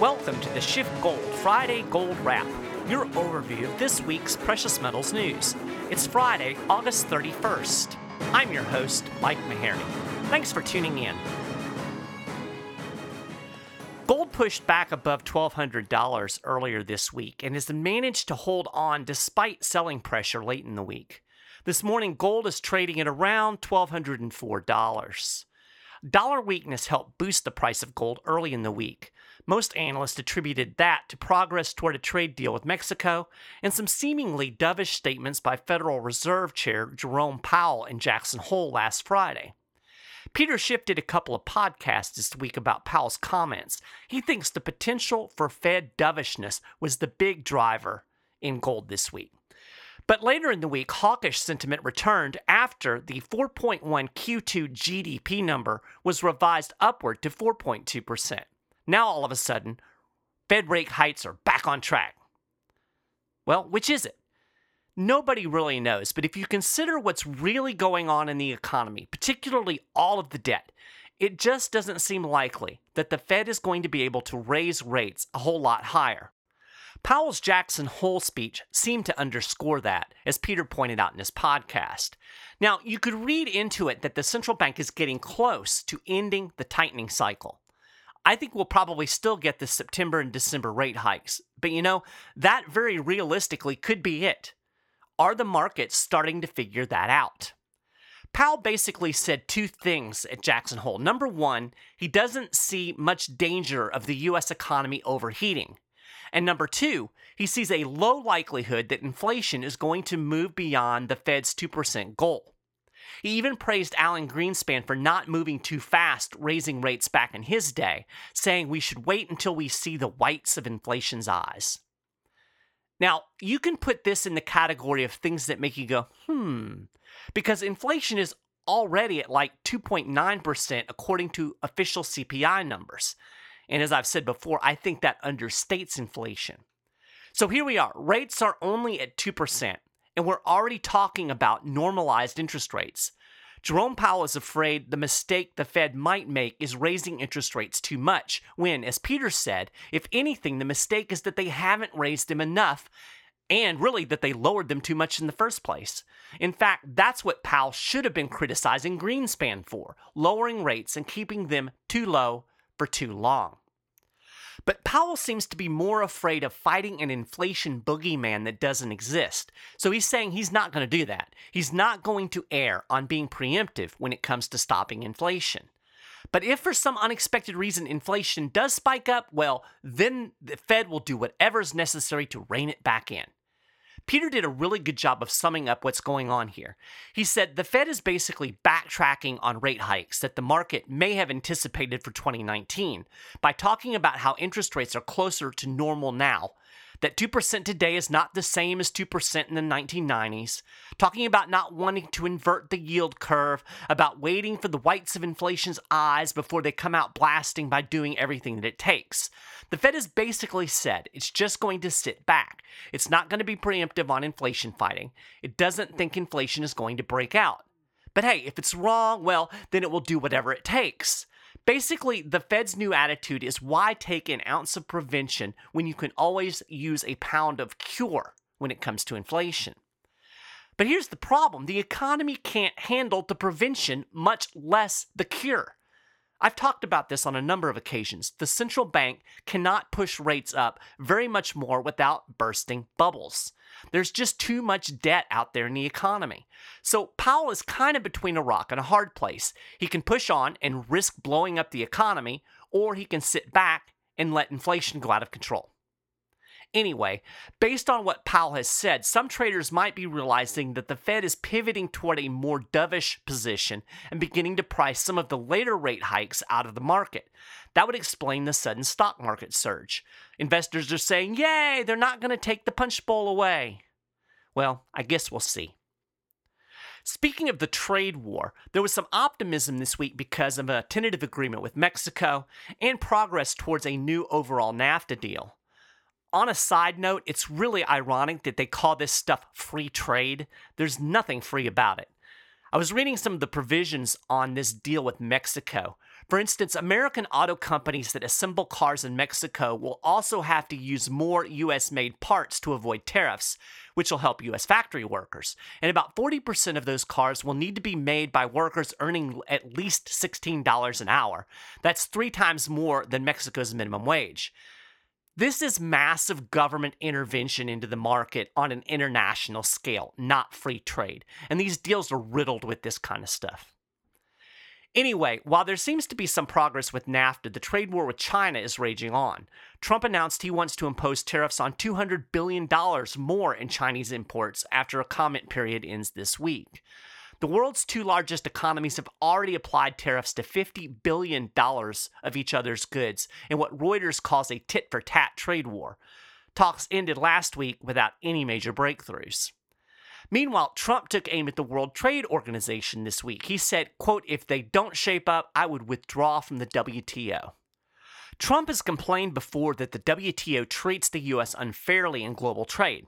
Welcome to the Schiff Gold Friday Gold Wrap, your overview of this week's precious metals news. It's Friday, August 31st. I'm your host, Mike Maharrey. Thanks for tuning in. Gold pushed back above $1,200 earlier this week and has managed to hold on despite selling pressure late in the week. This morning, gold is trading at around $1,204. Dollar weakness helped boost the price of gold early in the week. Most analysts attributed that to progress toward a trade deal with Mexico and some seemingly dovish statements by Federal Reserve Chair Jerome Powell in Jackson Hole last Friday. Peter Schiff did a couple of podcasts this week about Powell's comments. He thinks the potential for Fed dovishness was the big driver in gold this week. But later in the week, hawkish sentiment returned after the 4.1 Q2 GDP number was revised upward to 4.2%. Now, all of a sudden, Fed rate hikes are back on track. Well, which is it? Nobody really knows, but if you consider what's really going on in the economy, particularly all of the debt, it just doesn't seem likely that the Fed is going to be able to raise rates a whole lot higher. Powell's Jackson Hole speech seemed to underscore that, as Peter pointed out in his podcast. Now, you could read into it that the central bank is getting close to ending the tightening cycle. I think we'll probably still get the September and December rate hikes, but you know, that very realistically could be it. Are the markets starting to figure that out? Powell basically said two things at Jackson Hole. Number one, he doesn't see much danger of the U.S. economy overheating. And number two, he sees a low likelihood that inflation is going to move beyond the Fed's 2% goal. He even praised Alan Greenspan for not moving too fast, raising rates back in his day, saying we should wait until we see the whites of inflation's eyes. Now, you can put this in the category of things that make you go, hmm, because inflation is already at like 2.9% according to official CPI numbers. And as I've said before, I think that understates inflation. So here we are. Rates are only at 2%, and we're already talking about normalized interest rates. Jerome Powell is afraid the mistake the Fed might make is raising interest rates too much, when, as Peter said, if anything, the mistake is that they haven't raised them enough, and really that they lowered them too much in the first place. In fact, that's what Powell should have been criticizing Greenspan for lowering rates and keeping them too low for too long. But Powell seems to be more afraid of fighting an inflation boogeyman that doesn't exist. So he's saying he's not going to do that. He's not going to err on being preemptive when it comes to stopping inflation. But if for some unexpected reason inflation does spike up, well, then the Fed will do whatever is necessary to rein it back in. Peter did a really good job of summing up what's going on here. He said the Fed is basically backtracking on rate hikes that the market may have anticipated for 2019 by talking about how interest rates are closer to normal now that 2% today is not the same as 2% in the 1990s, talking about not wanting to invert the yield curve, about waiting for the whites of inflation's eyes before they come out blasting by doing everything that it takes. The Fed has basically said it's just going to sit back. It's not going to be preemptive on inflation fighting. It doesn't think inflation is going to break out. But hey, if it's wrong, well, then it will do whatever it takes. Basically, the Fed's new attitude is why take an ounce of prevention when you can always use a pound of cure when it comes to inflation? But here's the problem the economy can't handle the prevention, much less the cure. I've talked about this on a number of occasions. The central bank cannot push rates up very much more without bursting bubbles. There's just too much debt out there in the economy. So Powell is kind of between a rock and a hard place. He can push on and risk blowing up the economy, or he can sit back and let inflation go out of control. Anyway, based on what Powell has said, some traders might be realizing that the Fed is pivoting toward a more dovish position and beginning to price some of the later rate hikes out of the market. That would explain the sudden stock market surge. Investors are saying, yay, they're not going to take the punch bowl away. Well, I guess we'll see. Speaking of the trade war, there was some optimism this week because of a tentative agreement with Mexico and progress towards a new overall NAFTA deal. On a side note, it's really ironic that they call this stuff free trade. There's nothing free about it. I was reading some of the provisions on this deal with Mexico. For instance, American auto companies that assemble cars in Mexico will also have to use more US made parts to avoid tariffs, which will help US factory workers. And about 40% of those cars will need to be made by workers earning at least $16 an hour. That's three times more than Mexico's minimum wage. This is massive government intervention into the market on an international scale, not free trade. And these deals are riddled with this kind of stuff. Anyway, while there seems to be some progress with NAFTA, the trade war with China is raging on. Trump announced he wants to impose tariffs on $200 billion more in Chinese imports after a comment period ends this week. The world's two largest economies have already applied tariffs to $50 billion of each other's goods in what Reuters calls a tit for tat trade war. Talks ended last week without any major breakthroughs. Meanwhile, Trump took aim at the World Trade Organization this week. He said, quote, if they don't shape up, I would withdraw from the WTO. Trump has complained before that the WTO treats the U.S. unfairly in global trade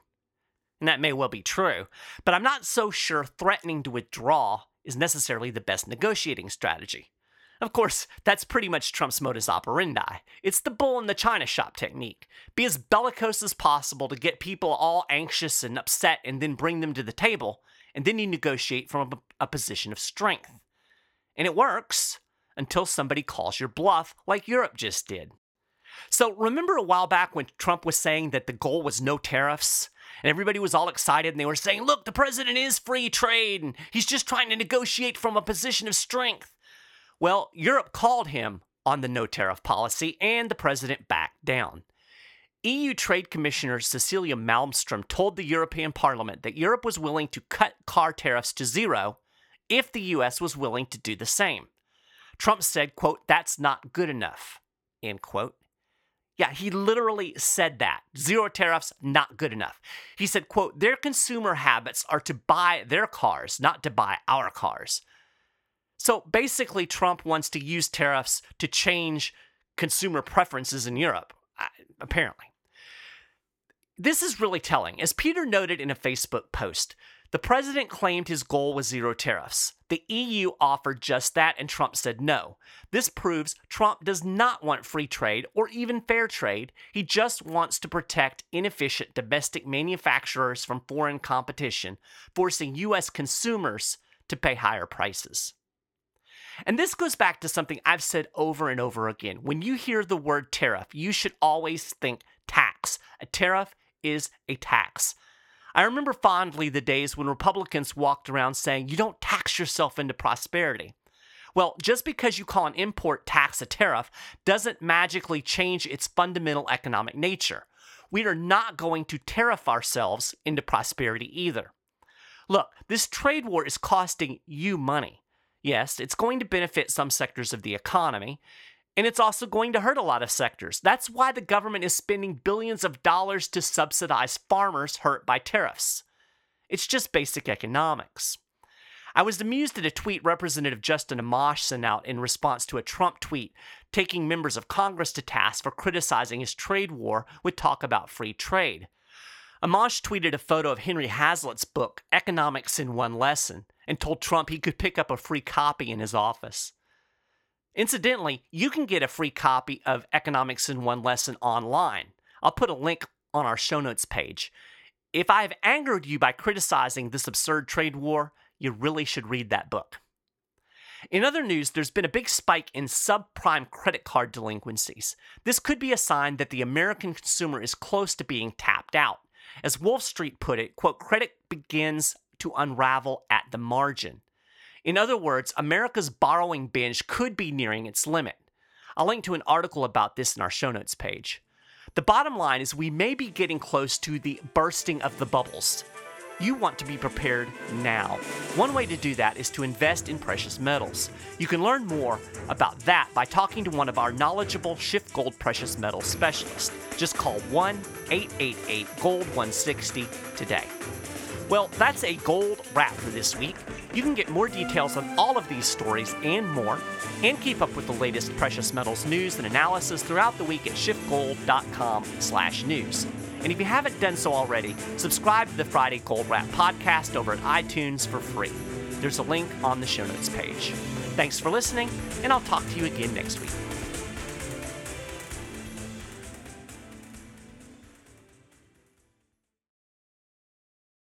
and that may well be true, but I'm not so sure threatening to withdraw is necessarily the best negotiating strategy. Of course, that's pretty much Trump's modus operandi. It's the bull in the china shop technique. Be as bellicose as possible to get people all anxious and upset and then bring them to the table, and then you negotiate from a, a position of strength. And it works until somebody calls your bluff, like Europe just did. So, remember a while back when Trump was saying that the goal was no tariffs? And everybody was all excited and they were saying, look, the president is free trade and he's just trying to negotiate from a position of strength. Well, Europe called him on the no tariff policy and the president backed down. EU Trade Commissioner Cecilia Malmstrom told the European Parliament that Europe was willing to cut car tariffs to zero if the US was willing to do the same. Trump said, quote, that's not good enough, end quote. Yeah, he literally said that. Zero tariffs, not good enough. He said, quote, their consumer habits are to buy their cars, not to buy our cars. So basically, Trump wants to use tariffs to change consumer preferences in Europe, apparently. This is really telling. As Peter noted in a Facebook post, the president claimed his goal was zero tariffs. The EU offered just that, and Trump said no. This proves Trump does not want free trade or even fair trade. He just wants to protect inefficient domestic manufacturers from foreign competition, forcing U.S. consumers to pay higher prices. And this goes back to something I've said over and over again. When you hear the word tariff, you should always think tax. A tariff is a tax. I remember fondly the days when Republicans walked around saying, you don't tax yourself into prosperity. Well, just because you call an import tax a tariff doesn't magically change its fundamental economic nature. We are not going to tariff ourselves into prosperity either. Look, this trade war is costing you money. Yes, it's going to benefit some sectors of the economy, and it's also going to hurt a lot of sectors. That's why the government is spending billions of dollars to subsidize farmers hurt by tariffs. It's just basic economics. I was amused at a tweet Representative Justin Amash sent out in response to a Trump tweet taking members of Congress to task for criticizing his trade war with talk about free trade. Amash tweeted a photo of Henry Hazlitt's book, Economics in One Lesson, and told Trump he could pick up a free copy in his office. Incidentally, you can get a free copy of Economics in One Lesson online. I'll put a link on our show notes page. If I have angered you by criticizing this absurd trade war, you really should read that book. In other news, there's been a big spike in subprime credit card delinquencies. This could be a sign that the American consumer is close to being tapped out. As Wolf Street put it, quote, credit begins to unravel at the margin. In other words, America's borrowing binge could be nearing its limit. I'll link to an article about this in our show notes page. The bottom line is we may be getting close to the bursting of the bubbles. You want to be prepared now. One way to do that is to invest in precious metals. You can learn more about that by talking to one of our knowledgeable Schiff Gold precious metals specialists. Just call 1 888 Gold 160 today. Well, that's a gold wrap for this week. You can get more details on all of these stories and more, and keep up with the latest precious metals news and analysis throughout the week at schiffgold.com/news. And if you haven't done so already, subscribe to the Friday Gold Wrap podcast over at iTunes for free. There's a link on the show notes page. Thanks for listening, and I'll talk to you again next week.